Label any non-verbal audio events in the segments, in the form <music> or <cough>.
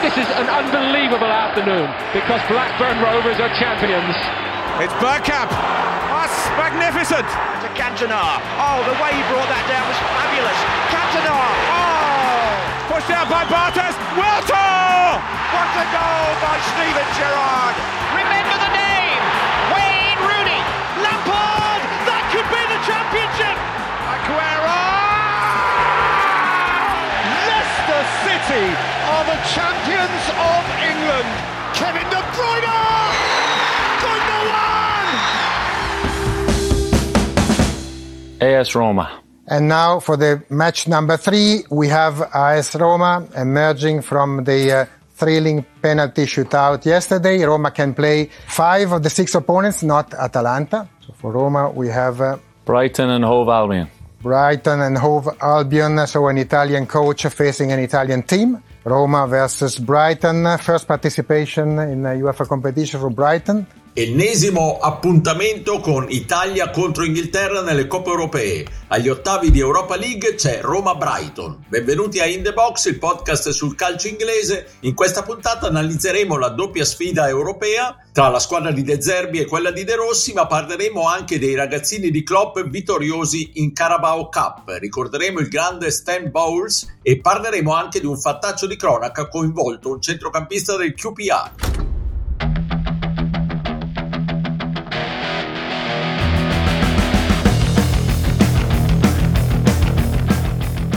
this is an unbelievable afternoon because Blackburn Rovers are champions. It's Bergkamp. That's magnificent. To Cantona. Oh, the way he brought that down was fabulous. Cantona. Oh! Pushed out by Bartes. Wiltor! What a goal by Steven Gerrard. Remember the name. Wayne Rooney. Lampard. That could be the championship. Aguero! Leicester City are the champions of England. Kevin De Bruyne. Number one. AS Roma. And now for the match number three, we have AS Roma emerging from the uh, thrilling penalty shootout yesterday. Roma can play five of the six opponents, not Atalanta. So for Roma, we have uh, Brighton and Hove Albion. Brighton and Hove Albion, so an Italian coach facing an Italian team. Roma versus Brighton, first participation in a UEFA competition for Brighton. Ennesimo appuntamento con Italia contro Inghilterra nelle Coppe Europee. Agli ottavi di Europa League c'è Roma-Brighton. Benvenuti a In The Box, il podcast sul calcio inglese. In questa puntata analizzeremo la doppia sfida europea tra la squadra di De Zerbi e quella di De Rossi, ma parleremo anche dei ragazzini di Klopp vittoriosi in Carabao Cup. Ricorderemo il grande Stan Bowles e parleremo anche di un fattaccio di cronaca coinvolto un centrocampista del QPR.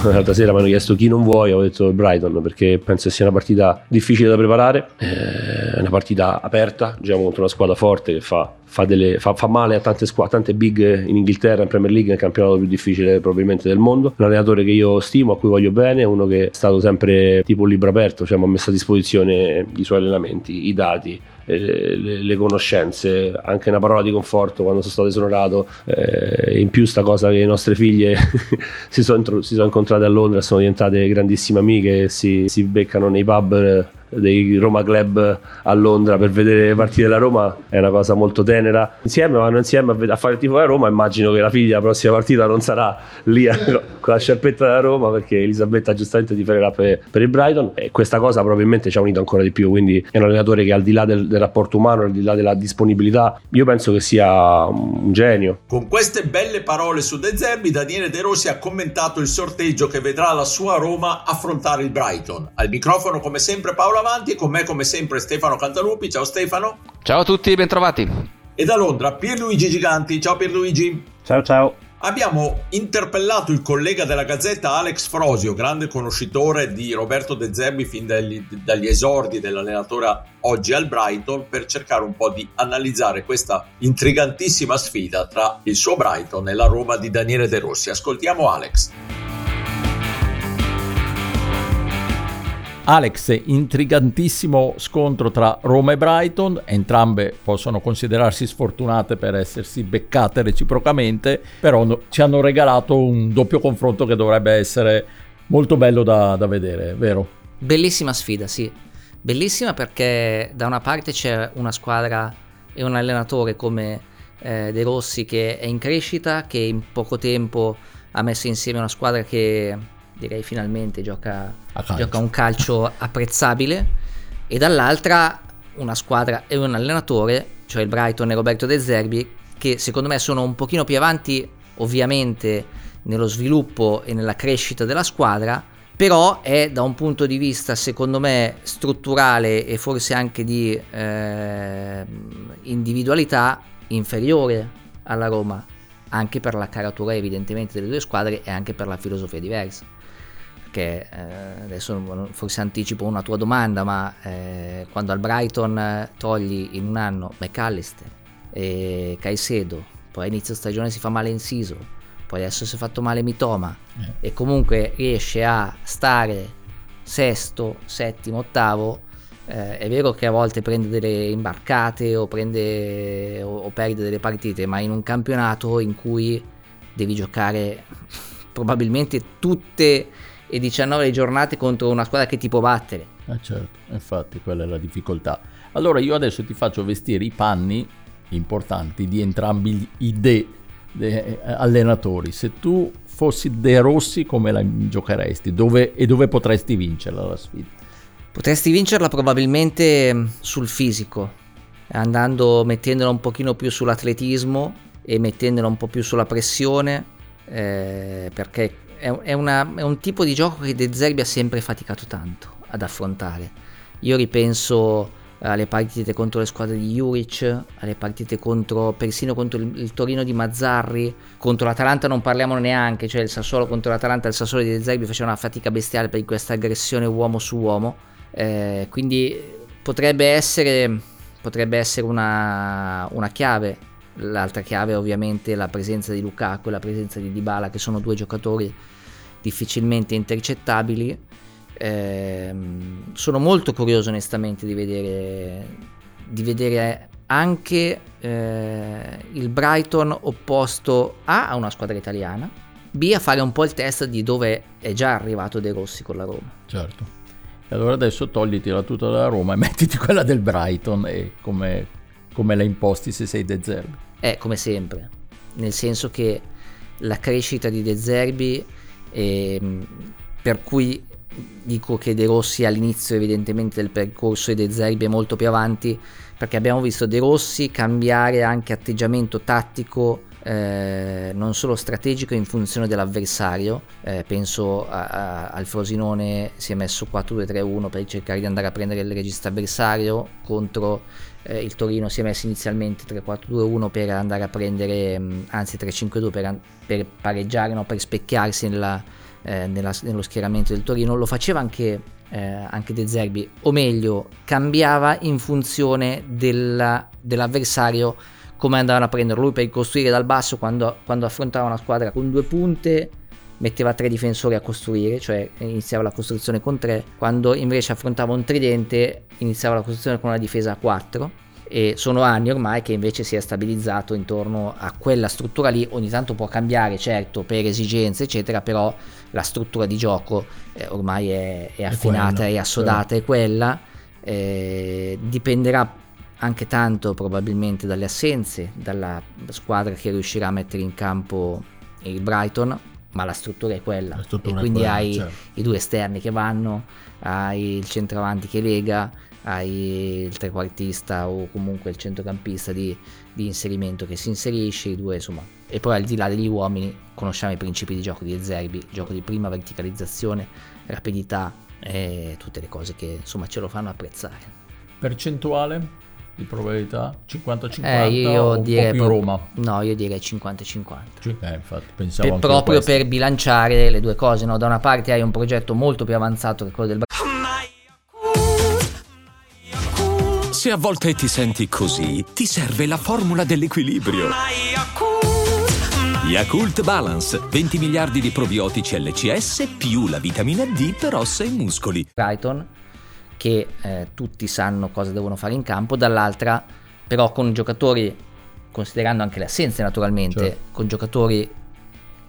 <laughs> l'altra sera mi hanno chiesto chi non vuoi, ho detto il Brighton perché penso sia una partita difficile da preparare, è una partita aperta, diciamo contro una squadra forte che fa, fa, delle, fa, fa male a tante squadre, tante big in Inghilterra, in Premier League, nel campionato più difficile probabilmente del mondo. Un allenatore che io stimo, a cui voglio bene, uno che è stato sempre tipo un libro aperto, cioè mi ha messo a disposizione i suoi allenamenti, i dati, eh, le, le, conoscenze, anche una parola di conforto quando sono stato esonorato. Eh, in più, sta cosa che le nostre figlie <laughs> si, sono, si, sono, incontrate a Londra, sono diventate grandissime amiche, si, si beccano nei pub dei Roma Club a Londra per vedere le partite della Roma è una cosa molto tenera. Insieme vanno insieme a, fare il tifo della Roma. Immagino che la figlia la prossima partita non sarà lì <laughs> con la sciarpetta della Roma perché Elisabetta giustamente tiferà per, per il Brighton e questa cosa probabilmente ci ha unito ancora di più. Quindi è un allenatore che al di là del, del rapporto umano, al di là della disponibilità, io penso che sia un genio. Con queste belle parole su De Zerbi, Daniele De Rossi ha commentato il sorteggio che vedrà la sua Roma affrontare il Brighton. Al microfono, come sempre, Paolo Avanti e con me, come sempre, Stefano Cantalupi. Ciao Stefano. Ciao a tutti, bentrovati. E da Londra, Pierluigi Giganti. Ciao Pierluigi. Ciao ciao. Abbiamo interpellato il collega della Gazzetta Alex Frosio, grande conoscitore di Roberto De Zerbi fin dagli, dagli, esordi dell'allenatore oggi al Brighton, per cercare un po' di analizzare questa intrigantissima sfida tra il suo Brighton e la Roma di Daniele De Rossi. Ascoltiamo Alex. Alex, intrigantissimo scontro tra Roma e Brighton, entrambe possono considerarsi sfortunate per essersi beccate reciprocamente, però no, ci hanno regalato un doppio confronto che dovrebbe essere molto bello da, da vedere, vero? Bellissima sfida, sì. Bellissima perché da una parte c'è una squadra e un allenatore come eh, De Rossi che è in crescita, che in poco tempo ha messo insieme una squadra che direi finalmente gioca, gioca un calcio apprezzabile. E dall'altra una squadra e un allenatore, cioè il Brighton e Roberto De Zerbi, che secondo me sono un pochino più avanti ovviamente nello sviluppo e nella crescita della squadra, però è da un punto di vista secondo me strutturale e forse anche di eh, individualità inferiore alla Roma, anche per la caratura evidentemente delle due squadre e anche per la filosofia diversa perché eh, adesso forse anticipo una tua domanda, ma eh, quando al Brighton togli in un anno McAllister e Caicedo, poi a inizio stagione si fa male Inciso, poi adesso si è fatto male Mitoma eh. e comunque riesce a stare sesto, settimo, ottavo, eh, è vero che a volte prende delle imbarcate o, prende, o, o perde delle partite, ma in un campionato in cui devi giocare <laughs> probabilmente tutte e 19 giornate contro una squadra che ti può battere. Eh certo, infatti quella è la difficoltà. Allora io adesso ti faccio vestire i panni importanti di entrambi i de, de allenatori. Se tu fossi De Rossi come la giocheresti dove, e dove potresti vincerla la sfida? Potresti vincerla probabilmente sul fisico, andando mettendola un pochino più sull'atletismo e mettendola un po' più sulla pressione, eh, perché è, è, una, è, un tipo di gioco che De Zerbi ha sempre faticato tanto ad affrontare. Io ripenso alle partite contro le squadre di Juric, alle partite contro, persino contro il, il, Torino di Mazzarri, contro l'Atalanta non parliamo neanche, cioè il Sassuolo contro l'Atalanta, il Sassuolo di De Zerbi faceva una fatica bestiale per questa aggressione uomo su uomo, eh, quindi potrebbe essere, potrebbe essere una, una chiave. L'altra chiave è ovviamente la presenza di Lukaku e la presenza di Dybala che sono due giocatori difficilmente intercettabili eh, sono molto curioso onestamente di vedere, di vedere anche eh, il Brighton opposto A a una squadra italiana, B a fare un po' il test di dove è già arrivato De Rossi con la Roma. Certo. Allora adesso togliti la tuta della Roma e <laughs> mettiti quella del Brighton e come, come la imposti se sei De Zerbi. È come sempre, nel senso che la crescita di De Zerbi, eh, per cui dico che De Rossi all'inizio evidentemente del percorso e De Zerbi è molto più avanti perché abbiamo visto De Rossi cambiare anche atteggiamento tattico eh, non solo strategico in funzione dell'avversario eh, penso a, a, al Frosinone si è messo 4-2-3-1 per cercare di andare a prendere il regista avversario contro eh, il Torino si è messo inizialmente 3-4-2-1 per andare a prendere anzi 3-5-2 per, per pareggiare no? per specchiarsi nella eh, nella, nello schieramento del Torino, lo faceva anche, eh, anche De Zerbi, o meglio, cambiava in funzione della, dell'avversario come andavano a prenderlo. Lui per costruire dal basso, quando, quando affrontava una squadra con due punte, metteva tre difensori a costruire, cioè iniziava la costruzione con tre, quando invece affrontava un tridente iniziava la costruzione con una difesa a quattro e sono anni ormai che invece si è stabilizzato intorno a quella struttura lì, ogni tanto può cambiare certo per esigenze eccetera, però la struttura di gioco eh, ormai è, è affinata, è, è assodata, certo. è quella, eh, dipenderà anche tanto probabilmente dalle assenze, dalla squadra che riuscirà a mettere in campo il Brighton, ma la struttura è quella. Struttura e quindi quella, hai certo. i due esterni che vanno, hai il centravanti che lega, hai il trequartista o comunque il centrocampista di, di, inserimento che si inserisce, i due insomma. E poi al di là degli uomini conosciamo i principi di gioco di Zerbi, gioco di prima verticalizzazione, rapidità e tutte le cose che insomma ce lo fanno apprezzare. Percentuale di probabilità 50-50 eh, io direi più Roma? No, io direi 50-50. Eh, infatti, pensavo per, proprio per bilanciare le due cose, no? Da una parte hai un progetto molto più avanzato che quello del Se a volte ti senti così, ti serve la formula dell'equilibrio. Yakult Balance, 20 miliardi di probiotici LCS più la vitamina D per ossa e muscoli. Brighton, che eh, tutti sanno cosa devono fare in campo, dall'altra però con giocatori, considerando anche le assenze naturalmente, certo. con giocatori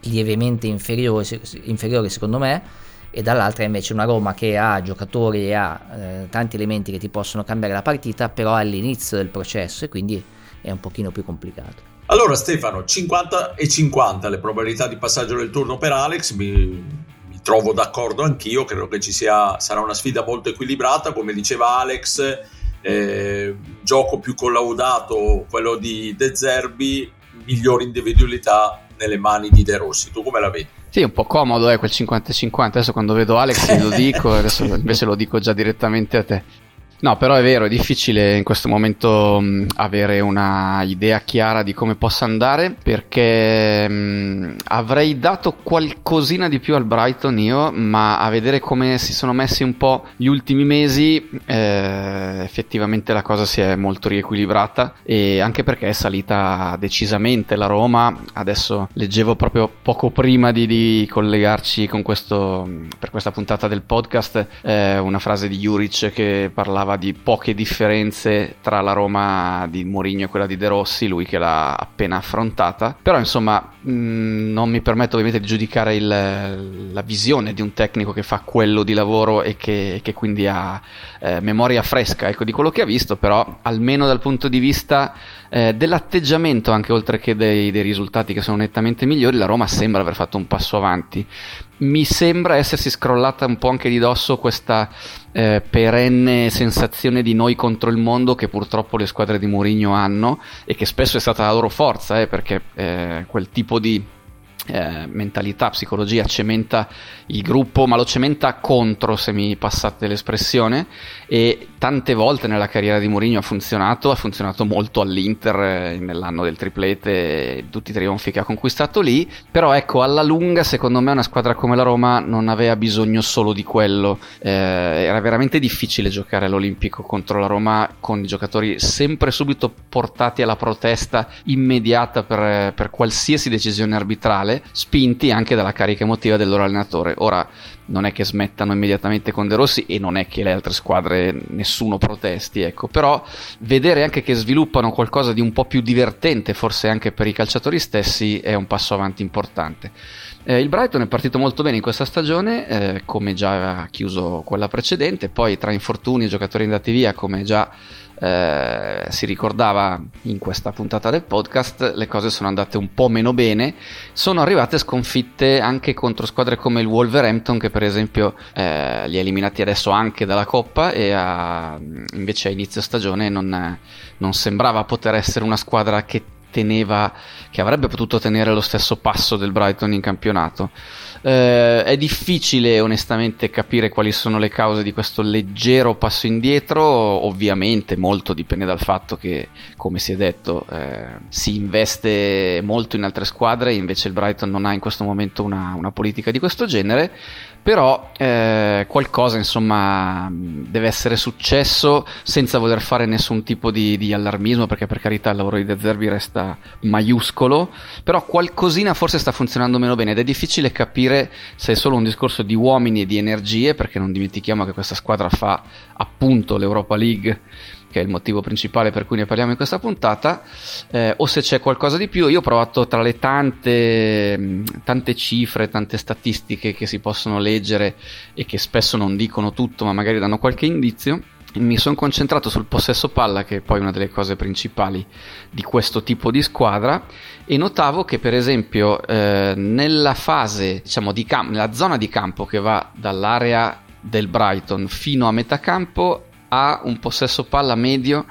lievemente inferiori, inferiori secondo me, e dall'altra invece una Roma che ha giocatori e ha eh, tanti elementi che ti possono cambiare la partita, però è all'inizio del processo e quindi è un pochino più complicato. Allora Stefano, 50 e 50 le probabilità di passaggio del turno per Alex, mi, trovo d'accordo anch'io, credo che ci sia, sarà una sfida molto equilibrata, come diceva Alex, eh, gioco più collaudato quello di De Zerbi, migliori individualità nelle mani di De Rossi. Tu come la vedi? Sì, un po' comodo è eh, quel 50-50. Adesso quando vedo Alex lo dico, adesso invece lo dico già direttamente a te. No, però è vero, è difficile in questo momento mh, avere una idea chiara di come possa andare perché mh, avrei dato qualcosina di più al Brighton io, ma a vedere come si sono messi un po' gli ultimi mesi, eh, effettivamente la cosa si è molto riequilibrata e anche perché è salita decisamente la Roma. Adesso leggevo proprio poco prima di, di collegarci con questo, per questa puntata del podcast, eh, una frase di Juric che parlava parlava di poche differenze tra la Roma di Mourinho e quella di De Rossi, lui che l'ha appena affrontata. Però insomma mh, mm, non mi permetto ovviamente di giudicare il, la visione di un tecnico che fa quello di lavoro e che, che quindi ha eh, memoria fresca ecco, di quello che ha visto, però almeno dal punto di vista eh, dell'atteggiamento, anche oltre che dei, dei risultati che sono nettamente migliori, la Roma sembra aver fatto un passo avanti mi sembra essersi scrollata un po' anche di dosso questa eh, perenne sensazione di noi contro il mondo che purtroppo le squadre di Mourinho hanno e che spesso è stata la loro forza, eh, perché eh, quel tipo di eh, mentalità, psicologia cementa il gruppo, ma lo cementa contro, se mi passate l'espressione, e tante volte nella carriera di Mourinho ha funzionato, ha funzionato molto all'Inter eh, nell'anno del triplete, tutti i trionfi che ha conquistato lì, però ecco, alla lunga secondo me una squadra come la Roma non aveva bisogno solo di quello, eh, era veramente difficile giocare all'Olimpico contro la Roma con i giocatori sempre subito portati alla protesta immediata per, per qualsiasi decisione arbitrale mondiale, spinti anche dalla carica emotiva del loro allenatore. Ora non è che smettano immediatamente con De Rossi e non è che le altre squadre nessuno protesti, ecco, però vedere anche che sviluppano qualcosa di un po' più divertente, forse anche per i calciatori stessi, è un passo avanti importante. Eh, il Brighton è partito molto bene in questa stagione, eh, come già aveva chiuso quella precedente, poi tra infortuni e giocatori andati via, come già eh, si ricordava in questa puntata del podcast, le cose sono andate un po' meno bene. Sono arrivate sconfitte anche contro squadre come il Wolverhampton, che per esempio eh, li ha eliminati adesso anche dalla Coppa e a, invece a inizio stagione non, non sembrava poter essere una squadra che teneva, che avrebbe potuto tenere lo stesso passo del Brighton in campionato. Eh, è difficile onestamente capire quali sono le cause di questo leggero passo indietro, ovviamente molto dipende dal fatto che, come si è detto, eh, si investe molto in altre squadre, invece il Brighton non ha in questo momento una, una politica di questo genere però eh, qualcosa insomma deve essere successo senza voler fare nessun tipo di, di, allarmismo perché per carità il lavoro di De Zerbi resta maiuscolo. Però qualcosina forse sta funzionando meno bene ed è difficile capire se è solo un discorso di uomini e di energie perché non dimentichiamo che questa squadra fa appunto l'Europa League che è il motivo principale per cui ne parliamo in questa puntata, eh, o se c'è qualcosa di più. Io ho provato tra le tante, tante cifre, tante statistiche che si possono leggere e che spesso non dicono tutto, ma magari danno qualche indizio mi sono concentrato sul possesso palla, che è poi una delle cose principali di questo tipo di squadra, e notavo che, per esempio, eh, nella fase, diciamo, di campo, nella zona di campo che va dall'area del Brighton fino a metà campo, ha un possesso palla medio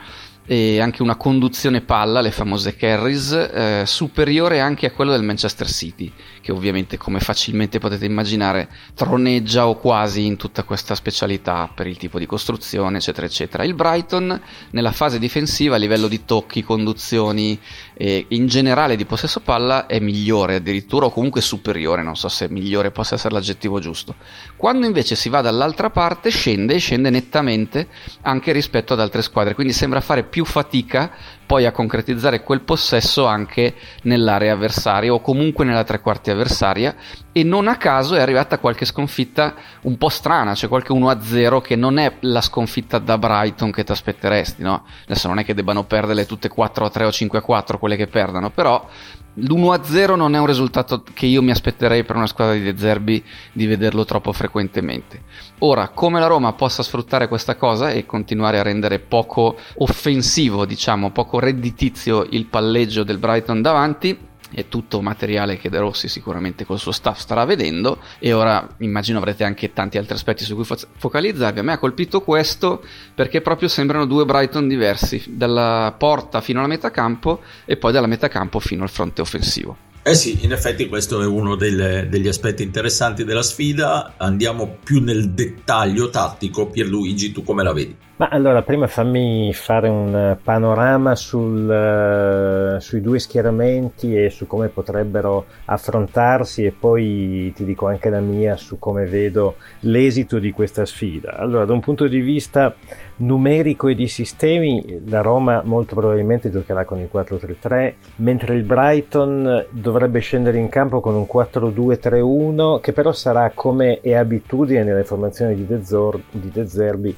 e anche una conduzione palla, le famose carries, eh, superiore anche a quello del Manchester City, che ovviamente come facilmente potete immaginare troneggia o quasi in tutta questa specialità per il tipo di costruzione, eccetera, eccetera. Il Brighton nella fase difensiva a livello di tocchi, conduzioni e in generale di possesso palla è migliore addirittura o comunque superiore, non so se migliore possa essere l'aggettivo giusto. Quando invece si va dall'altra parte scende e scende nettamente anche rispetto ad altre squadre, quindi sembra fare più fatica poi a concretizzare quel possesso anche nell'area avversaria o comunque nella tre quarti avversaria e non a caso è arrivata qualche sconfitta un po' strana, cioè qualche 1-0 che non è la sconfitta da Brighton che ti aspetteresti, no? Adesso non è che debbano perderle tutte 4-3 o 5-4 quelle che perdano, però l'1-0 non è un risultato che io mi aspetterei per una squadra di De Zerbi di vederlo troppo frequentemente. Ora, come la Roma possa sfruttare questa cosa e continuare a rendere poco offensivo, diciamo, poco redditizio il palleggio del Brighton davanti, è tutto materiale che De Rossi sicuramente col suo staff starà vedendo e ora immagino avrete anche tanti altri aspetti su cui fo- focalizzarvi. A me ha colpito questo perché proprio sembrano due Brighton diversi, dalla porta fino alla metà campo e poi dalla metà campo fino al fronte offensivo. Eh sì, in effetti questo è uno del, degli aspetti interessanti della sfida. Andiamo più nel dettaglio tattico. Pierluigi, tu come la vedi? Ma allora, prima fammi fare un panorama sul, uh, sui due schieramenti e su come potrebbero affrontarsi e poi ti dico anche la mia su come vedo l'esito di questa sfida. Allora, da un punto di vista numerico e di sistemi, la Roma molto probabilmente giocherà con il 4-3-3, mentre il Brighton dovrebbe scendere in campo con un 4-2-3-1, che però sarà come è abitudine nelle formazioni di De, Zor- di De Zerbi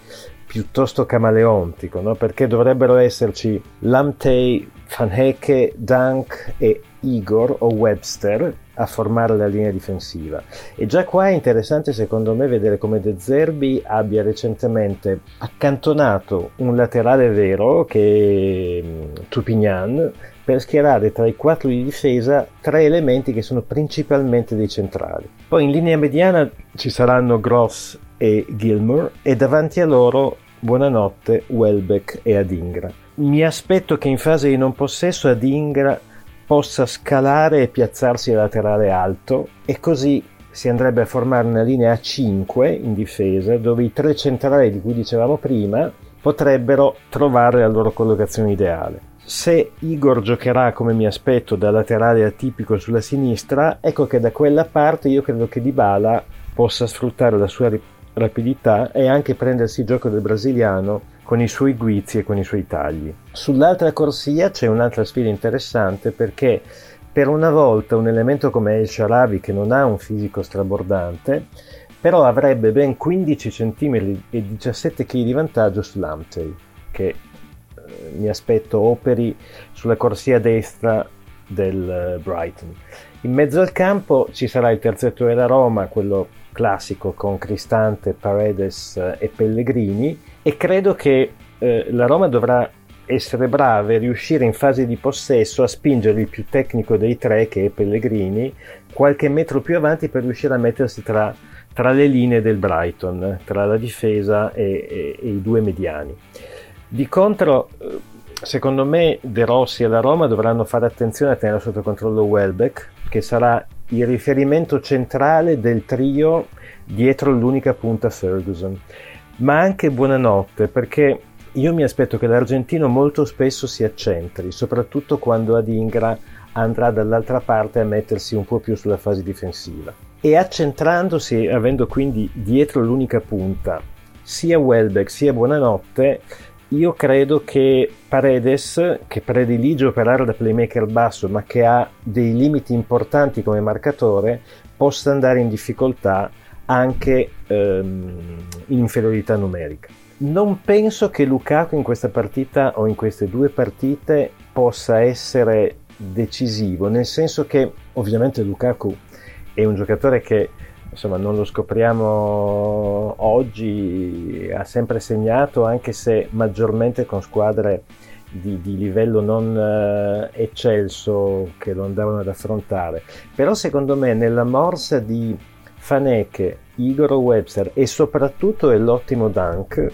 piuttosto camaleontico, no? perché dovrebbero esserci Lamtey, Van Hecke, Dunk e Igor o Webster a formare la linea difensiva. E già qua è interessante secondo me vedere come De Zerbi abbia recentemente accantonato un laterale vero che è mm, Tupignan per schierare tra i quattro di difesa tre elementi che sono principalmente dei centrali. Poi in linea mediana ci saranno Gross e Gilmour e davanti a loro buonanotte Welbeck e Adingra. Mi aspetto che in fase di non possesso Adingra possa scalare e piazzarsi a laterale alto e così si andrebbe a formare una linea a 5 in difesa dove i tre centrali di cui dicevamo prima potrebbero trovare la loro collocazione ideale. Se Igor giocherà come mi aspetto da laterale atipico sulla sinistra, ecco che da quella parte io credo che Dybala possa sfruttare la sua rapidità e anche prendersi il gioco del brasiliano con i suoi guizzi e con i suoi tagli. Sull'altra corsia c'è un'altra sfida interessante perché per una volta un elemento come El Sharabi che non ha un fisico strabordante però avrebbe ben 15 cm e 17 kg di vantaggio sull'Amtey che eh, mi aspetto operi sulla corsia destra del eh, Brighton. In mezzo al campo ci sarà il terzetto della Roma, quello classico con Cristante, Paredes eh, e Pellegrini e credo che eh, la Roma dovrà essere brava e riuscire in fase di possesso a spingere il più tecnico dei tre che è Pellegrini qualche metro più avanti per riuscire a mettersi tra, tra le linee del Brighton, tra la difesa e, e, e i due mediani. Di contro, eh, secondo me De Rossi e la Roma dovranno fare attenzione a tenere sotto controllo Welbeck, che sarà il riferimento centrale del trio dietro l'unica punta Ferguson. Ma anche buonanotte, perché io mi aspetto che l'argentino molto spesso si accentri, soprattutto quando Adingra andrà dall'altra parte a mettersi un po' più sulla fase difensiva. E accentrandosi, avendo quindi dietro l'unica punta, sia Welbeck sia Buonanotte, io credo che Paredes, che predilige operare da playmaker basso ma che ha dei limiti importanti come marcatore, possa andare in difficoltà anche ehm, in inferiorità numerica. Non penso che Lukaku in questa partita o in queste due partite possa essere decisivo, nel senso che ovviamente Lukaku è un giocatore che insomma non lo scopriamo oggi, ha sempre segnato anche se maggiormente con squadre di, di livello non uh, eccelso che lo andavano ad affrontare. Però secondo me nella morsa di Faneke, Igor Webster e soprattutto l'ottimo Dunk,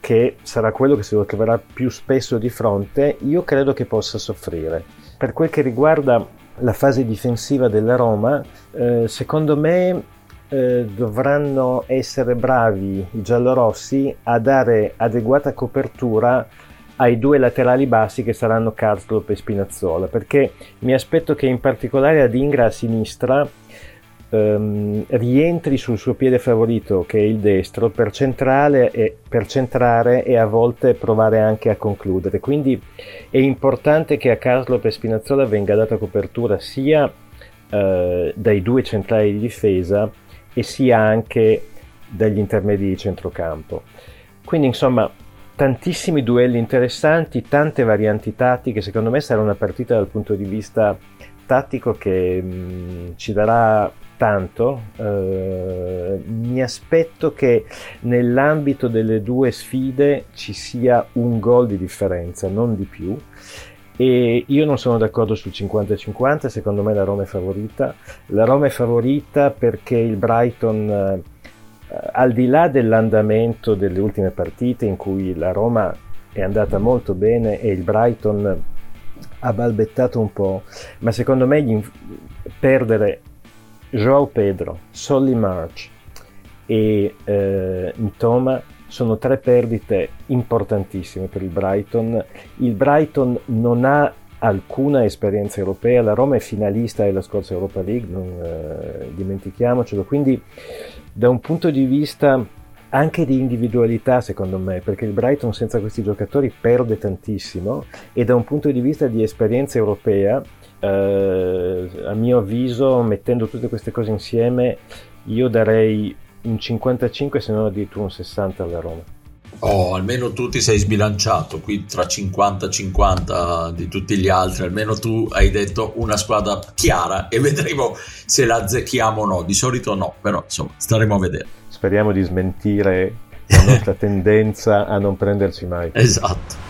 che sarà quello che si lo troverà più spesso di fronte, io credo che possa soffrire. Per quel che riguarda la fase difensiva della Roma, eh, secondo me eh, dovranno essere bravi i giallorossi a dare adeguata copertura ai due laterali bassi che saranno Karsdorp e Spinazzola perché mi aspetto che in particolare ad Ingra a sinistra ehm, rientri sul suo piede favorito che è il destro per, e, per centrare e a volte provare anche a concludere. Quindi è importante che a Karsdorp e Spinazzola venga data copertura sia eh, dai due centrali di difesa e sia anche dagli intermedi di centrocampo. Quindi insomma tantissimi duelli interessanti, tante varianti tattiche, secondo me sarà una partita dal punto di vista tattico che mh, mm, ci darà tanto. Eh, mi aspetto che nell'ambito delle due sfide ci sia un gol di differenza, non di più. E io non sono d'accordo sul 50-50, secondo me la Roma è favorita. La Roma è favorita perché il Brighton, eh, al di là dell'andamento delle ultime partite in cui la Roma è andata molto bene e il Brighton ha balbettato un po', ma secondo me gli, perdere Joao Pedro, Solly March e eh, Mitoma sono tre perdite importantissime per il Brighton. Il Brighton non ha alcuna esperienza europea, la Roma è finalista della scorsa Europa League, non eh, dimentichiamocelo, quindi da un punto di vista anche di individualità secondo me, perché il Brighton senza questi giocatori perde tantissimo e da un punto di vista di esperienza europea, eh, a mio avviso, mettendo tutte queste cose insieme, io darei un 55 se non addirittura un 60 alla Roma. Oh, almeno tu ti sei sbilanciato qui tra 50 e 50 di tutti gli altri, almeno tu hai detto una squadra chiara e vedremo se la azzecchiamo o no. Di solito no, però insomma staremo a vedere. Speriamo di smentire la nostra <laughs> tendenza a non prenderci mai. Esatto.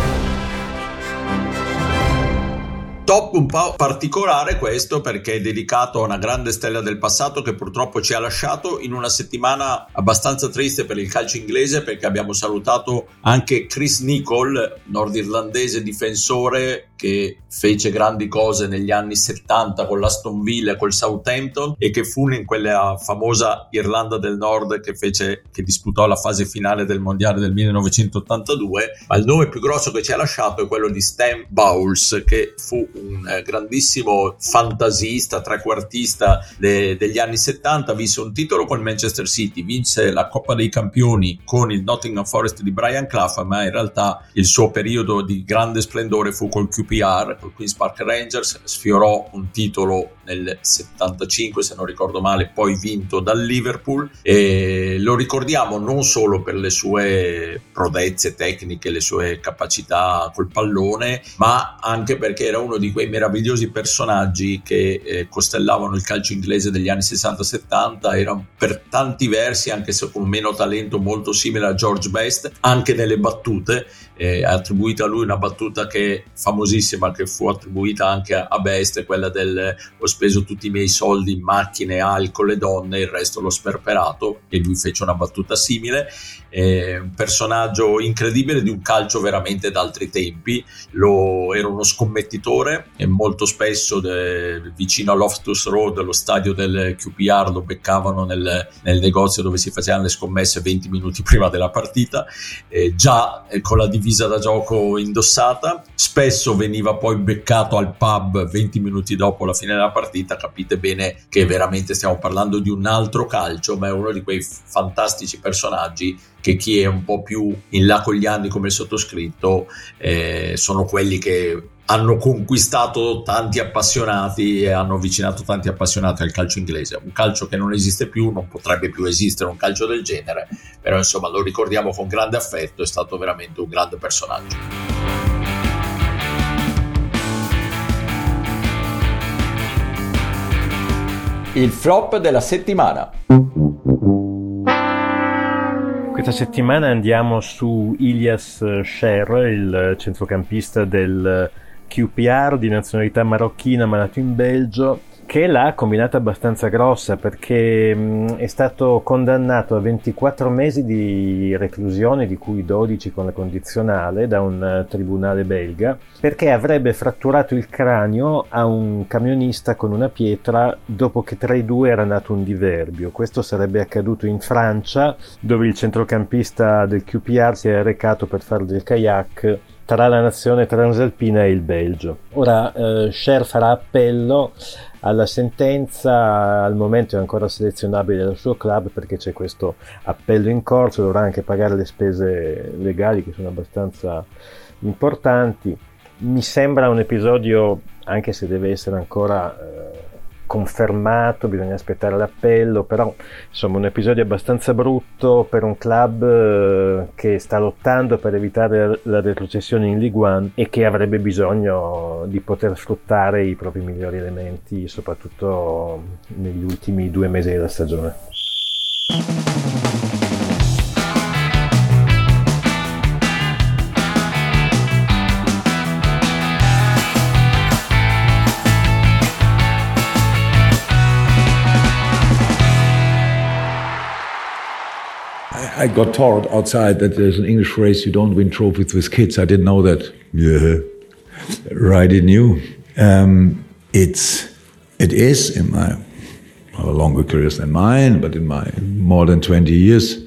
Top un po' particolare questo perché è dedicato a una grande stella del passato che purtroppo ci ha lasciato in una settimana abbastanza triste per il calcio inglese perché abbiamo salutato anche Chris Nicol, nordirlandese difensore che fece grandi cose negli anni 70 con l'Aston Villa col Southampton e che fu in quella famosa Irlanda del Nord che fece che disputò la fase finale del mondiale del 1982 ma il nome più grosso che ci ha lasciato è quello di Stan Bowles che fu un eh, grandissimo fantasista, trequartista de- degli anni 70, vinse un titolo con il Manchester City, vinse la Coppa dei Campioni con il Nottingham Forest di Brian Clough, ma in realtà il suo periodo di grande splendore fu col QPR, col Queen's Park Rangers, sfiorò un titolo nel 75 se non ricordo male, poi vinto dal Liverpool. E lo ricordiamo non solo per le sue prodezze tecniche, le sue capacità col pallone, ma anche perché era uno di quei meravigliosi personaggi che eh, costellavano il calcio inglese degli anni 60-70, era per tanti versi, anche se con meno talento, molto simile a George Best, anche nelle battute, eh, attribuita a lui una battuta che famosissima, che fu attribuita anche a Best, quella del ho speso tutti i miei soldi in macchine, alcol e donne, il resto l'ho sperperato, e lui fece una battuta simile, eh, un personaggio incredibile di un calcio veramente d'altri tempi, lo, era uno scommettitore e molto spesso de, vicino a Loftus Road, lo stadio del QPR, lo beccavano nel, nel, negozio dove si facevano le scommesse 20 minuti prima della partita, eh, già con la divisa da gioco indossata, spesso veniva poi beccato al pub 20 minuti dopo la fine della partita, capite bene che veramente stiamo parlando di un altro calcio, ma è uno di quei fantastici personaggi che chi è un po' più in là con gli anni come il sottoscritto eh, sono quelli che hanno conquistato tanti appassionati e hanno avvicinato tanti appassionati al calcio inglese, un calcio che non esiste più, non potrebbe più esistere un calcio del genere, però insomma lo ricordiamo con grande affetto, è stato veramente un grande personaggio. Il flop della settimana. Questa settimana andiamo su Ilias Sher, il centrocampista del QPR di nazionalità marocchina ma nato in Belgio che l'ha combinata abbastanza grossa perché mh, è stato condannato a 24 mesi di reclusione, di cui 12 con la condizionale, da un uh, tribunale belga, perché avrebbe fratturato il cranio a un camionista con una pietra dopo che tra i due era nato un diverbio. Questo sarebbe accaduto in Francia, dove il centrocampista del QPR si è recato per fare del kayak tra la nazione transalpina e il Belgio. Ora eh, Scher farà appello alla sentenza, al momento è ancora selezionabile dal suo club perché c'è questo appello in corso, dovrà anche pagare le spese legali che sono abbastanza importanti. Mi sembra un episodio, anche se deve essere ancora eh, confermato, bisogna aspettare l'appello, però insomma un episodio abbastanza brutto per un club eh, che sta lottando per evitare la retrocessione in Ligue 1 e che avrebbe bisogno di poter sfruttare i propri migliori elementi, soprattutto negli ultimi due mesi della stagione. I got told outside that there's an English phrase you don't win trophies with kids. I didn't know that. Yeah, right. It knew. Um, it's it is in my longer careers than mine, but in my more than 20 years,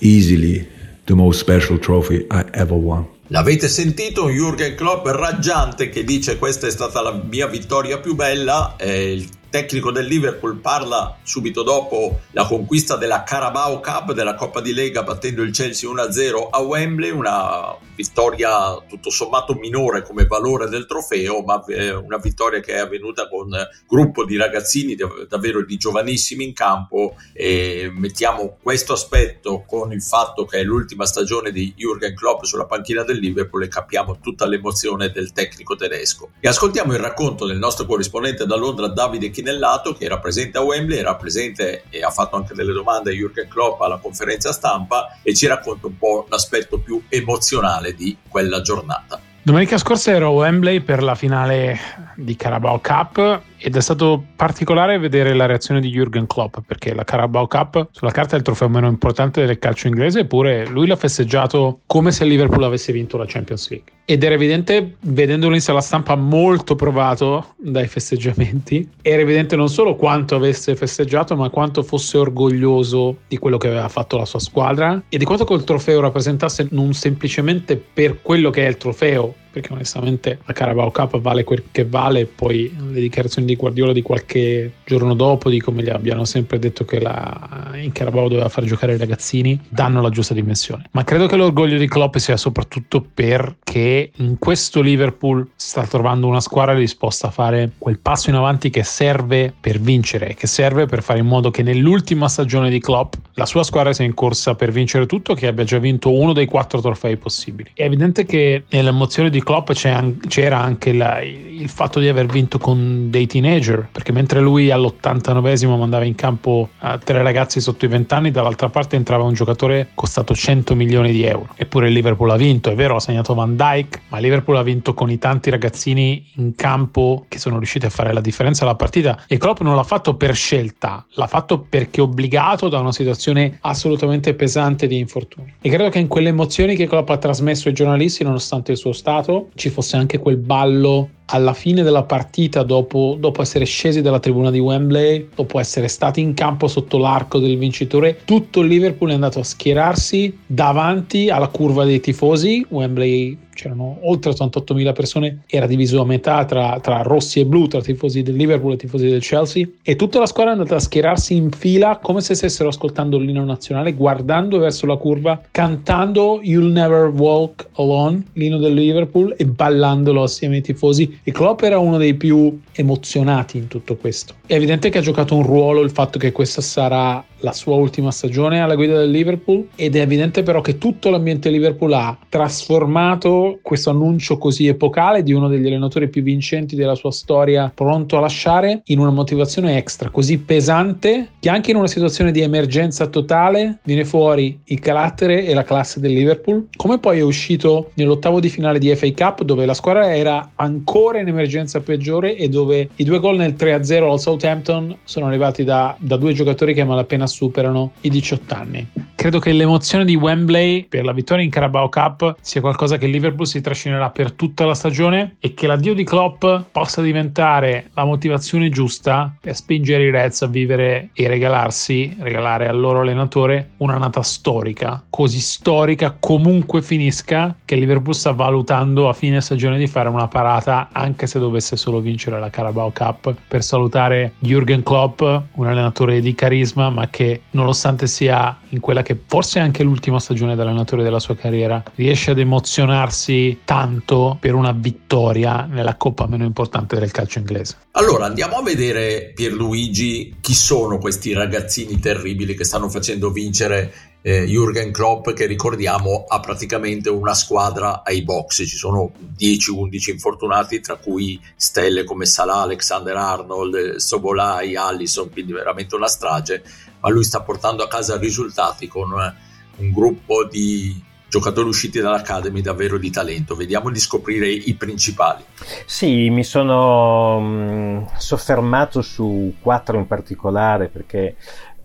easily the most special trophy I ever won. L'avete sentito un Jürgen Klopp raggiante che dice questa è stata la mia vittoria più bella, eh, il tecnico del Liverpool parla subito dopo la conquista della Carabao Cup, della Coppa di Lega battendo il Chelsea 1-0 a Wembley, una vittoria tutto sommato minore come valore del trofeo, ma eh, una vittoria che è avvenuta con un gruppo di ragazzini davvero di giovanissimi in campo e mettiamo questo aspetto con il fatto che è l'ultima stagione di Jürgen Klopp sulla panchina del Liverpool e capiamo tutta l'emozione del tecnico tedesco. E ascoltiamo il racconto del nostro corrispondente da Londra Davide Chinellato che era presente a Wembley, era presente e ha fatto anche delle domande a Jürgen Klopp alla conferenza stampa e ci racconta un po' l'aspetto più emozionale di quella giornata. Domenica scorsa ero a Wembley per la finale di Carabao Cup ed è stato particolare vedere la reazione di Jürgen Klopp perché la Carabao Cup sulla carta è il trofeo meno importante del calcio inglese eppure lui l'ha festeggiato come se Liverpool avesse vinto la Champions League. Ed era evidente vedendolo in sala stampa molto provato dai festeggiamenti. Era evidente non solo quanto avesse festeggiato ma quanto fosse orgoglioso di quello che aveva fatto la sua squadra. E di quanto quel trofeo rappresentasse non semplicemente per quello che è il trofeo perché onestamente la Carabao Cup vale quel che vale, poi le dichiarazioni di Guardiola di qualche giorno dopo, di come gli abbiano sempre detto che la, in Carabao doveva far giocare i ragazzini, danno la giusta dimensione. Ma credo che l'orgoglio di Klopp sia soprattutto perché in questo Liverpool sta trovando una squadra disposta a fare quel passo in avanti che serve per vincere, che serve per fare in modo che nell'ultima stagione di Klopp la sua squadra sia in corsa per vincere tutto, che abbia già vinto uno dei quattro trofei possibili. È evidente che nell'emozione di Klopp c'era anche la, il fatto di aver vinto con dei teenager, perché mentre lui all'89esimo mandava in campo uh, tre ragazzi sotto i 20 anni, dall'altra parte entrava un giocatore costato 100 milioni di euro. Eppure il Liverpool ha vinto, è vero, ha segnato Van Dyke, ma il Liverpool ha vinto con i tanti ragazzini in campo che sono riusciti a fare la differenza alla partita e Klopp non l'ha fatto per scelta, l'ha fatto perché obbligato da una situazione assolutamente pesante di infortuni. E credo che in quelle emozioni che Klopp ha trasmesso ai giornalisti, nonostante il suo stato, ci fosse anche quel ballo alla fine della partita, dopo, dopo, essere scesi dalla tribuna di Wembley, dopo essere stati in campo sotto l'arco del vincitore, tutto il Liverpool è andato a schierarsi davanti alla curva dei tifosi. Wembley c'erano oltre 88.000 persone, era diviso a metà tra, tra, rossi e blu, tra tifosi del Liverpool e tifosi del Chelsea, e tutta la squadra è andata a schierarsi in fila come se stessero ascoltando l'inno nazionale, guardando verso la curva, cantando You'll Never Walk Alone, l'inno del Liverpool, e ballandolo assieme ai tifosi. E Klopp era uno dei più emozionati in tutto questo. È evidente che ha giocato un ruolo il fatto che questa sarà la sua ultima stagione alla guida del Liverpool ed è evidente però che tutto l'ambiente Liverpool ha trasformato questo annuncio così epocale di uno degli allenatori più vincenti della sua storia pronto a lasciare in una motivazione extra così pesante che anche in una situazione di emergenza totale viene fuori il carattere e la classe del Liverpool. Come poi è uscito nell'ottavo di finale di FA Cup dove la squadra era ancora in emergenza peggiore e dove i due gol nel 3-0 al Southampton sono arrivati da, da due giocatori che malapena superano i 18 anni. Credo che l'emozione di Wembley per la vittoria in Carabao Cup sia qualcosa che il Liverpool si trascinerà per tutta la stagione e che l'addio di Klopp possa diventare la motivazione giusta per spingere i Reds a vivere e regalarsi, regalare al loro allenatore un'annata storica, così storica comunque finisca che il Liverpool sta valutando a fine stagione di fare una parata anche se dovesse solo vincere la Carabao Cup per salutare Jürgen Klopp, un allenatore di carisma ma che nonostante sia in quella che forse è anche l'ultima stagione da allenatore della sua carriera, riesce ad emozionarsi tanto per una vittoria nella coppa meno importante del calcio inglese. Allora andiamo a vedere Pierluigi chi sono questi ragazzini terribili che stanno facendo vincere eh, Jürgen Klopp che ricordiamo ha praticamente una squadra ai box, ci sono 10-11 infortunati tra cui stelle come Salah, Alexander Arnold, Sobolai, Allison, quindi veramente una strage, ma lui sta portando a casa risultati con un gruppo di giocatori usciti dall'Academy davvero di talento. Vediamo di scoprire i principali. Sì, mi sono mh, soffermato su quattro in particolare perché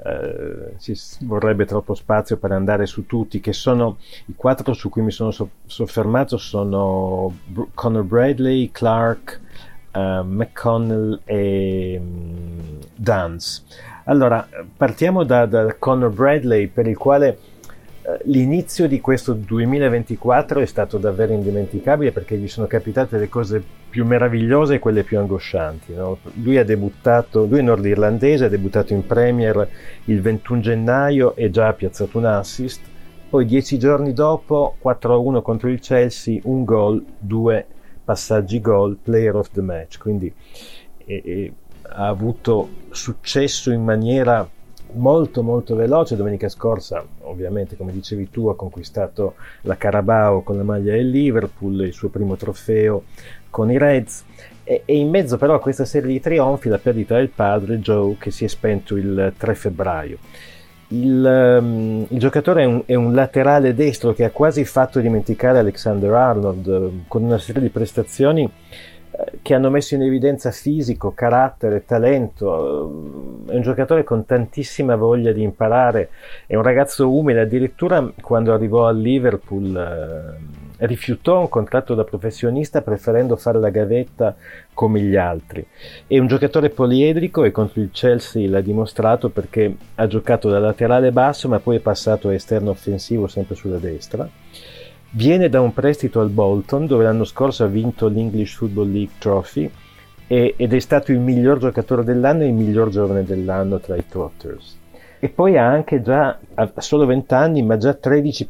eh, ci vorrebbe troppo spazio per andare su tutti, che sono i quattro su cui mi sono so- soffermato sono Br- Conor Bradley, Clark, uh, McConnell e um, Dance. Allora, partiamo da, da Conor Bradley, per il quale eh, l'inizio di questo 2024 è stato davvero indimenticabile perché gli sono capitate le cose più meravigliose e quelle più angoscianti. No? Lui debuttato, lui è nordirlandese, ha debuttato in Premier il 21 gennaio e già ha piazzato un assist poi dieci giorni dopo 4-1 contro il Chelsea, un gol, due passaggi gol, player of the match, quindi e, e, ha avuto successo in maniera molto molto veloce. Domenica scorsa, ovviamente, come dicevi tu, ha conquistato la Carabao con la maglia del Liverpool, il suo primo trofeo con i Reds. E, e in mezzo però a questa serie di trionfi la perdita del padre Joe che si è spento il 3 febbraio. Il, um, il, giocatore è un, è un, laterale destro che ha quasi fatto dimenticare Alexander Arnold uh, con una serie di prestazioni che hanno messo in evidenza fisico, carattere, talento. È un giocatore con tantissima voglia di imparare, è un ragazzo umile, addirittura quando arrivò al Liverpool rifiutò un contratto da professionista preferendo fare la gavetta come gli altri. È un giocatore poliedrico e contro il Chelsea l'ha dimostrato perché ha giocato da laterale basso ma poi è passato a esterno offensivo sempre sulla destra. Viene da un prestito al Bolton dove l'anno scorso ha vinto l'English Football League Trophy ed è stato il miglior giocatore dell'anno e il miglior giovane dell'anno tra i Trotters e poi ha anche già, ha solo 20 anni, ma già 13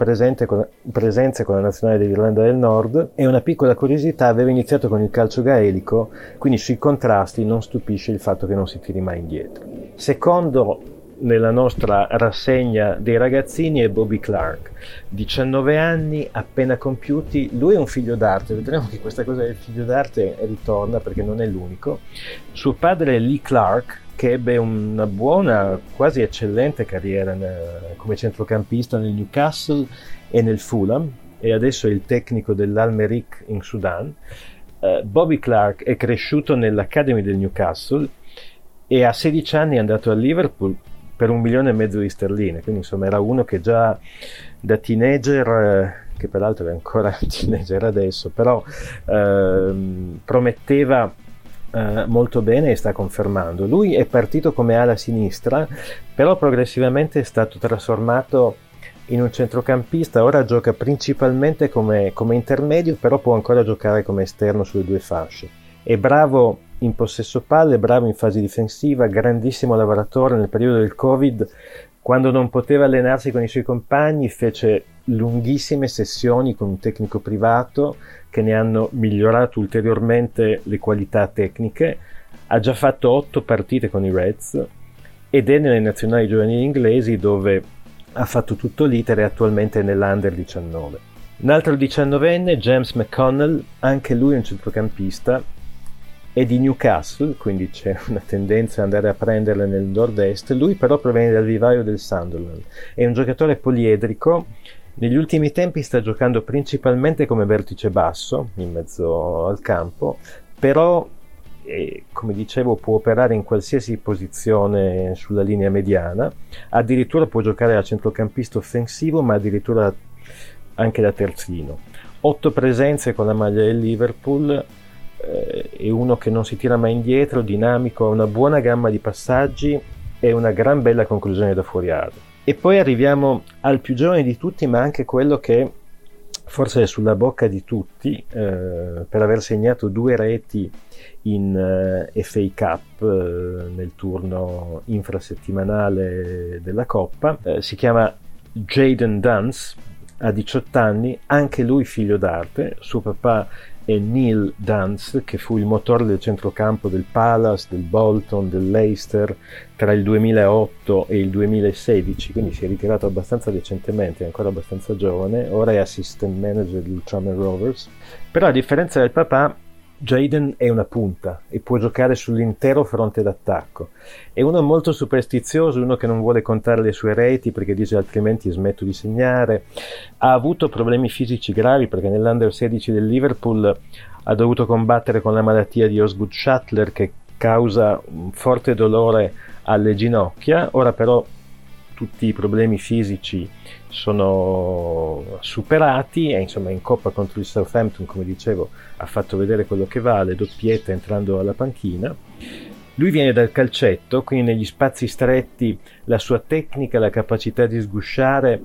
con, presenze con la nazionale dell'Irlanda del Nord e una piccola curiosità, aveva iniziato con il calcio gaelico, quindi sui contrasti non stupisce il fatto che non si tiri mai indietro. Secondo nella nostra rassegna dei ragazzini è Bobby Clark, 19 anni appena compiuti, lui è un figlio d'arte, vedremo che questa cosa del figlio d'arte ritorna perché non è l'unico. Suo padre è Lee Clark, che ebbe una buona, quasi eccellente carriera nel, come centrocampista nel Newcastle e nel Fulham e adesso è il tecnico dell'Al-Merik in Sudan. Uh, Bobby Clark è cresciuto nell'Academy del Newcastle e a 16 anni è andato a Liverpool per un milione e mezzo di sterline, quindi insomma era uno che già da teenager, eh, che peraltro è ancora <laughs> teenager adesso, però eh, prometteva eh, molto bene e sta confermando. Lui è partito come ala sinistra, però progressivamente è stato trasformato in un centrocampista, ora gioca principalmente come, come intermedio, però può ancora giocare come esterno sulle due fasce. È bravo in possesso palle, bravo in fase difensiva, grandissimo lavoratore nel periodo del Covid, quando non poteva allenarsi con i suoi compagni fece lunghissime sessioni con un tecnico privato che ne hanno migliorato ulteriormente le qualità tecniche. Ha già fatto otto partite con i Reds ed è nelle nazionali giovanili inglesi dove ha fatto tutto l'iter e attualmente è nell'Under 19. Un altro diciannovenne, James McConnell, anche lui un centrocampista, è di Newcastle, quindi c'è <laughs> una tendenza ad andare a prenderle nel nord-est. Lui però proviene dal vivaio del Sunderland. È un giocatore poliedrico negli ultimi tempi sta giocando principalmente come vertice basso, in mezzo al campo, però eh, come dicevo può operare in qualsiasi posizione sulla linea mediana, addirittura può giocare da centrocampista offensivo, ma addirittura anche da terzino. Otto presenze con la maglia del Liverpool, eh, è uno che non si tira mai indietro, dinamico, ha una buona gamma di passaggi e una gran bella conclusione da fuori area. E poi arriviamo al più giovane di tutti, ma anche quello che forse è sulla bocca di tutti eh, per aver segnato due reti in eh, FA Cup eh, nel turno infrasettimanale della Coppa. Eh, si chiama Jaden Dance, ha 18 anni, anche lui figlio d'arte, suo papà e Neil Dance, che fu il motore del centrocampo del Palace, del Bolton, del Leicester tra il 2008 e il 2016, quindi si è ritirato abbastanza recentemente, è ancora abbastanza giovane, ora è assistant manager dell'Ultraman Rovers, però a differenza del papà Jaden è una punta e può giocare sull'intero fronte d'attacco. È uno molto superstizioso, uno che non vuole contare le sue reti perché dice altrimenti smetto di segnare. Ha avuto problemi fisici gravi perché nell'Under 16 del Liverpool ha dovuto combattere con la malattia di Osgood Shuttler che causa un forte dolore alle ginocchia. Ora però tutti i problemi fisici sono superati e insomma in coppa contro il Southampton come dicevo ha fatto vedere quello che vale doppietta entrando alla panchina. Lui viene dal calcetto quindi negli spazi stretti la sua tecnica la capacità di sgusciare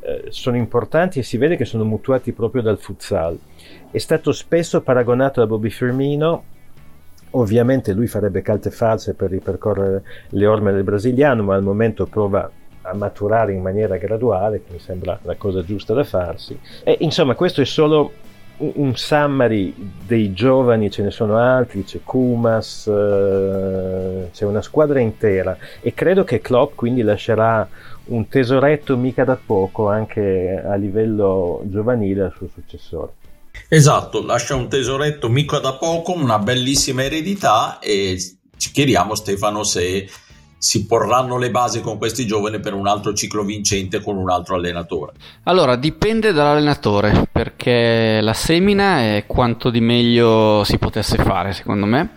eh, sono importanti e si vede che sono mutuati proprio dal futsal. È stato spesso paragonato a Bobby Firmino. Ovviamente lui farebbe calte false per ripercorrere le orme del brasiliano ma al momento prova a maturare in maniera graduale, che mi sembra la cosa giusta da farsi. E insomma, questo è solo un summary dei giovani, ce ne sono altri, c'è Kumas, eh, c'è una squadra intera e credo che Klopp quindi lascerà un tesoretto mica da poco anche a livello giovanile al suo successore. Esatto, lascia un tesoretto mica da poco, una bellissima eredità e ci chiediamo Stefano se si porranno le basi con questi giovani per un altro ciclo vincente con un altro allenatore? Allora, dipende dall'allenatore, perché la semina è quanto di meglio si potesse fare, secondo me.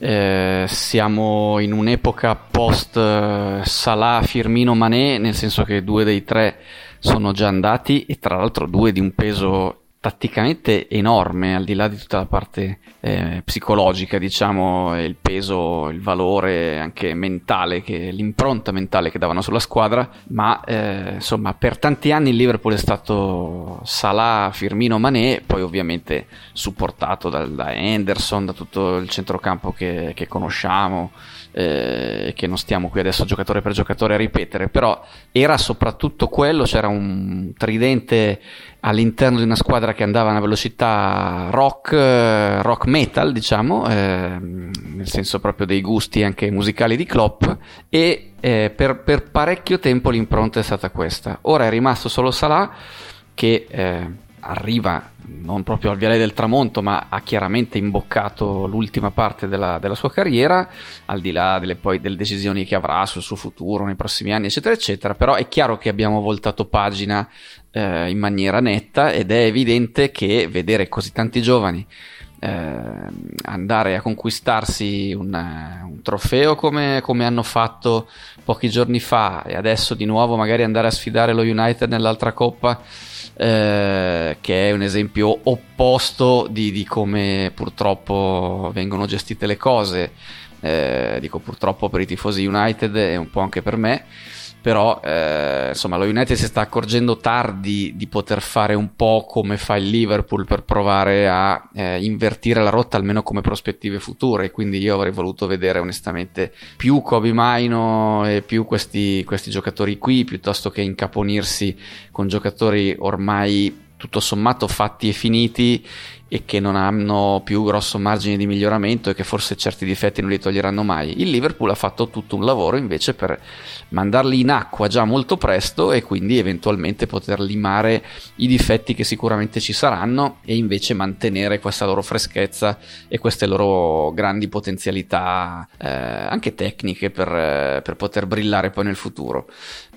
Eh, siamo in un'epoca post eh, Salah, Firmino, Mané, nel senso che due dei tre sono già andati e tra l'altro due di un peso tatticamente enorme, al di là di tutta la parte eh, psicologica, diciamo, il peso, il valore anche mentale, che, l'impronta mentale che davano sulla squadra, ma eh, insomma per tanti anni il Liverpool è stato Salah, Firmino, Mané, poi ovviamente supportato da, da Henderson, da tutto il centrocampo che, che conosciamo, eh, che non stiamo qui adesso giocatore per giocatore a ripetere, però era soprattutto quello, c'era un tridente all'interno di una squadra che andava a una velocità rock, eh, rock metal, diciamo, eh, nel senso proprio dei gusti anche musicali di Klopp, e eh, per, per, parecchio tempo l'impronta è stata questa. Ora è rimasto solo Salah che eh, arriva non proprio al viale del tramonto, ma ha chiaramente imboccato l'ultima parte della, della sua carriera, al di là delle, poi, delle decisioni che avrà sul suo futuro nei prossimi anni, eccetera, eccetera. Però è chiaro che abbiamo voltato pagina eh, in maniera netta ed è evidente che vedere così tanti giovani eh, andare a conquistarsi un, un trofeo come, come, hanno fatto pochi giorni fa e adesso di nuovo magari andare a sfidare lo United nell'altra coppa eh, che è un esempio opposto di, di, come purtroppo vengono gestite le cose. Eh, dico purtroppo per i tifosi United e un po' anche per me però eh, insomma lo United si sta accorgendo tardi di poter fare un po' come fa il Liverpool per provare a eh, invertire la rotta almeno come prospettive future. Quindi io avrei voluto vedere onestamente più Kobe Maino e più questi, questi giocatori qui piuttosto che incaponirsi con giocatori ormai tutto sommato fatti e finiti e che non hanno più grosso margine di miglioramento e che forse certi difetti non li toglieranno mai. Il Liverpool ha fatto tutto un lavoro invece per mandarli in acqua già molto presto e quindi eventualmente poter limare i difetti che sicuramente ci saranno e invece mantenere questa loro freschezza e queste loro grandi potenzialità eh, anche tecniche per, eh, per poter brillare poi nel futuro.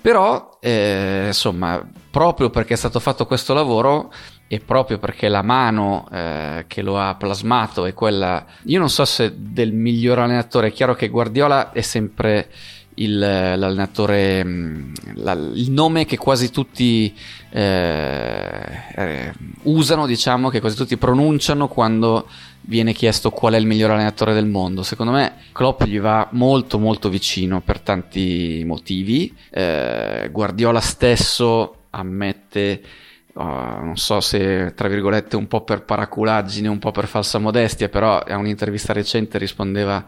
Però, eh, insomma, proprio perché è stato fatto questo lavoro e proprio perché la mano eh, che lo ha plasmato è quella, io non so se del miglior allenatore, è chiaro che Guardiola è sempre il, l'allenatore, mm, la, il nome che quasi tutti eh, eh, usano, diciamo, che quasi tutti pronunciano quando viene chiesto qual è il miglior allenatore del mondo. Secondo me Klopp gli va molto molto vicino per tanti motivi. Eh, Guardiola stesso ammette Uh, non so se tra virgolette un po' per paraculaggine, un po' per falsa modestia, però a un'intervista recente rispondeva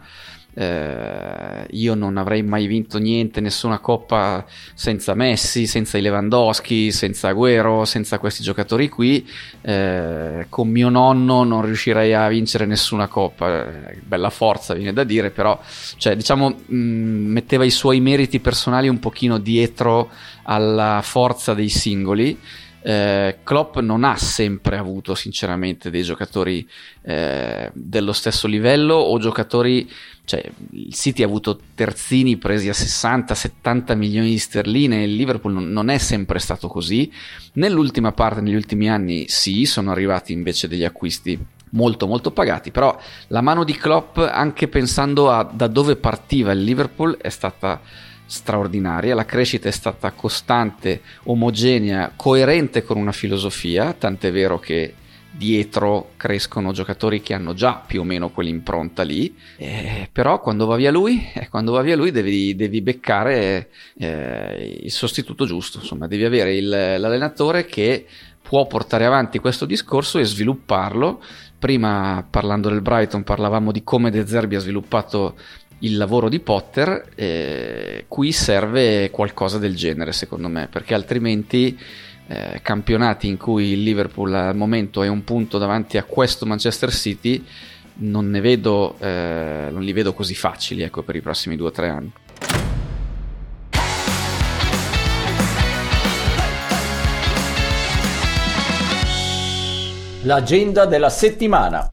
eh, io non avrei mai vinto niente, nessuna coppa senza Messi, senza i Lewandowski, senza Agüero, senza questi giocatori qui. Eh, con mio nonno non riuscirei a vincere nessuna coppa. Eh, bella forza, viene da dire, però cioè, diciamo, mh, metteva i suoi meriti personali un pochino dietro alla forza dei singoli. Eh, Klopp non ha sempre avuto sinceramente dei giocatori eh, dello stesso livello o giocatori cioè, il City ha avuto terzini presi a 60-70 milioni di sterline, il Liverpool non, non è sempre stato così. Nell'ultima parte, negli ultimi anni, sì, sono arrivati invece degli acquisti molto molto pagati, però la mano di Klopp, anche pensando a da dove partiva il Liverpool, è stata straordinaria, la crescita è stata costante, omogenea, coerente con una filosofia, tant'è vero che dietro crescono giocatori che hanno già più o meno quell'impronta lì, eh, però quando va via lui, eh, quando va via lui devi, devi beccare eh, il sostituto giusto, insomma devi avere il, l'allenatore che può portare avanti questo discorso e svilupparlo. Prima parlando del Brighton parlavamo di come De Zerbi ha sviluppato il lavoro di Potter, eh, qui serve qualcosa del genere secondo me, perché altrimenti eh, campionati in cui il Liverpool al momento è un punto davanti a questo Manchester City non ne vedo, eh, non li vedo così facili ecco, per i prossimi due o tre anni. L'agenda della settimana.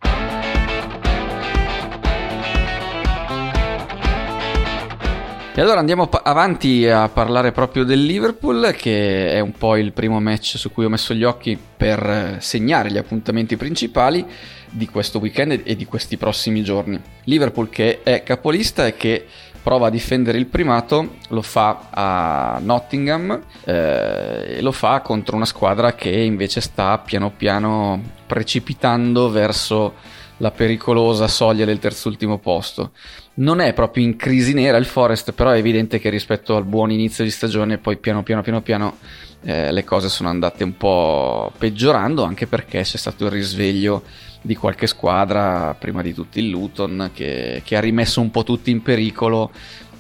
E allora andiamo avanti a parlare proprio del Liverpool, che è un po' il primo match su cui ho messo gli occhi per segnare gli appuntamenti principali di questo weekend e di questi prossimi giorni. Liverpool che è capolista e che prova a difendere il primato, lo fa a Nottingham eh, e lo fa contro una squadra che invece sta piano piano precipitando verso la pericolosa soglia del terzultimo posto. Non è proprio in crisi nera il Forest, però è evidente che rispetto al buon inizio di stagione poi piano piano piano piano eh, le cose sono andate un po' peggiorando, anche perché c'è stato il risveglio di qualche squadra, prima di tutti il Luton, che, che ha rimesso un po' tutti in pericolo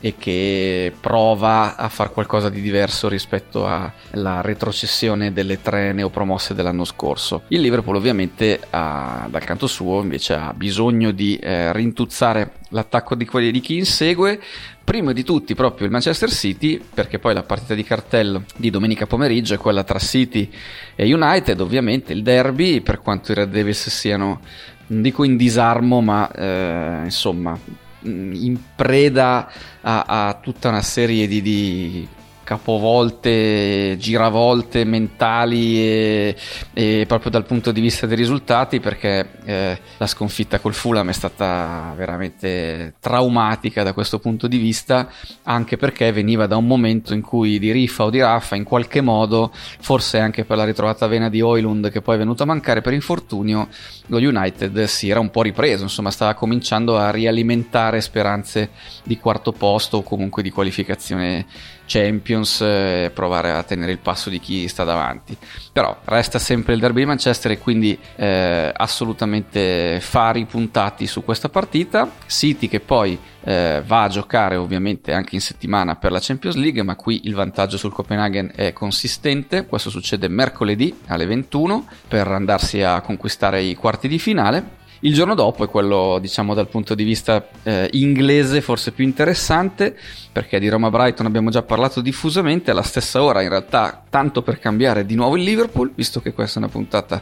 e che prova a fare qualcosa di diverso rispetto alla retrocessione delle tre neopromosse dell'anno scorso. Il Liverpool ovviamente ha, dal canto suo invece ha bisogno di eh, rintuzzare l'attacco di quelli di chi insegue prima di tutti proprio il Manchester City perché poi la partita di cartello di domenica pomeriggio è quella tra City e United ovviamente il derby per quanto i Red Devils siano non dico in disarmo ma eh, insomma in preda a, a, tutta una serie di, di capovolte, giravolte mentali e, e, proprio dal punto di vista dei risultati perché eh, la sconfitta col Fulham è stata veramente traumatica da questo punto di vista anche perché veniva da un momento in cui di Riffa o di Raffa in qualche modo forse anche per la ritrovata vena di Oilund che poi è venuta a mancare per infortunio lo United si era un po' ripreso insomma stava cominciando a rialimentare speranze di quarto posto o comunque di qualificazione Champions e provare a tenere il passo di chi sta davanti. Però resta sempre il derby di Manchester e quindi eh, assolutamente fari puntati su questa partita. City che poi eh, va a giocare ovviamente anche in settimana per la Champions League, ma qui il vantaggio sul Copenaghen è consistente. Questo succede mercoledì alle 21 per andarsi a conquistare i quarti di finale. Il giorno dopo è quello, diciamo, dal punto di vista eh, inglese forse più interessante, perché di Roma Brighton abbiamo già parlato diffusamente, alla stessa ora in realtà, tanto per cambiare di nuovo il Liverpool, visto che questa è una puntata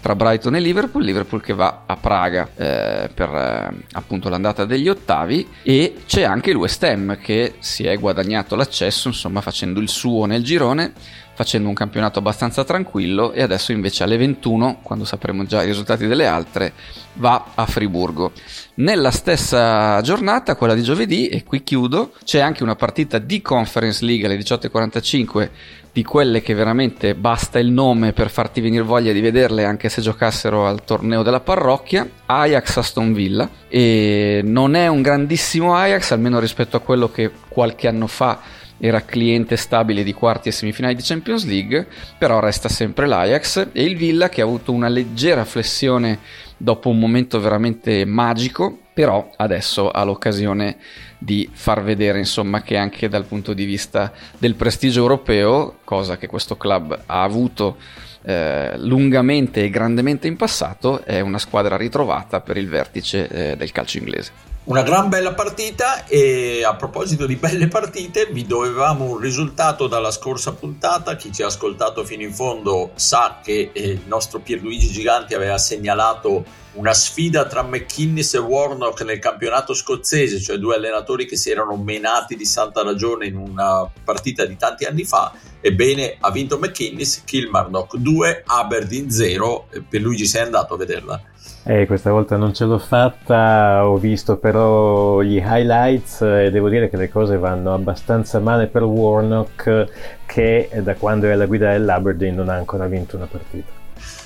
tra Brighton e Liverpool, Liverpool che va a Praga eh, per eh, appunto l'andata degli ottavi e c'è anche il West Ham che si è guadagnato l'accesso, insomma facendo il suo nel girone facendo un campionato abbastanza tranquillo e adesso invece alle 21, quando sapremo già i risultati delle altre, va a Friburgo. Nella stessa giornata, quella di giovedì, e qui chiudo, c'è anche una partita di Conference League alle 18.45 di quelle che veramente basta il nome per farti venire voglia di vederle anche se giocassero al torneo della parrocchia, Ajax Aston Villa e non è un grandissimo Ajax almeno rispetto a quello che qualche anno fa era cliente stabile di quarti e semifinali di Champions League, però resta sempre l'Ajax e il Villa che ha avuto una leggera flessione dopo un momento veramente magico, però adesso ha l'occasione di far vedere insomma che anche dal punto di vista del prestigio europeo, cosa che questo club ha avuto eh, lungamente e grandemente in passato, è una squadra ritrovata per il vertice eh, del calcio inglese. Una gran bella partita e a proposito di belle partite vi dovevamo un risultato dalla scorsa puntata, chi ci ha ascoltato fino in fondo sa che eh, il nostro Pierluigi Giganti aveva segnalato una sfida tra McKinnis e Warnock nel campionato scozzese, cioè due allenatori che si erano menati di santa ragione in una partita di tanti anni fa. Ebbene, ha vinto McKinnis, Kilmarnock 2, Aberdeen 0. Per Luigi sei andato a vederla? Eh, questa volta non ce l'ho fatta, ho visto però gli highlights e devo dire che le cose vanno abbastanza male per Warnock che da quando è alla guida dell'Aberdeen non ha ancora vinto una partita.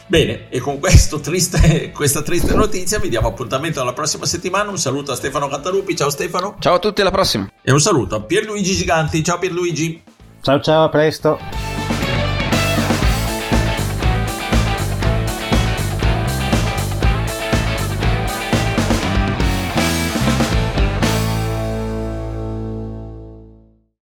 Bene, e con triste, questa triste notizia vi diamo appuntamento alla prossima settimana. Un saluto a Stefano Cantalupi, ciao Stefano. Ciao a tutti, alla prossima. E un saluto a Pierluigi Giganti, ciao Pierluigi. Ciao ciao, a presto.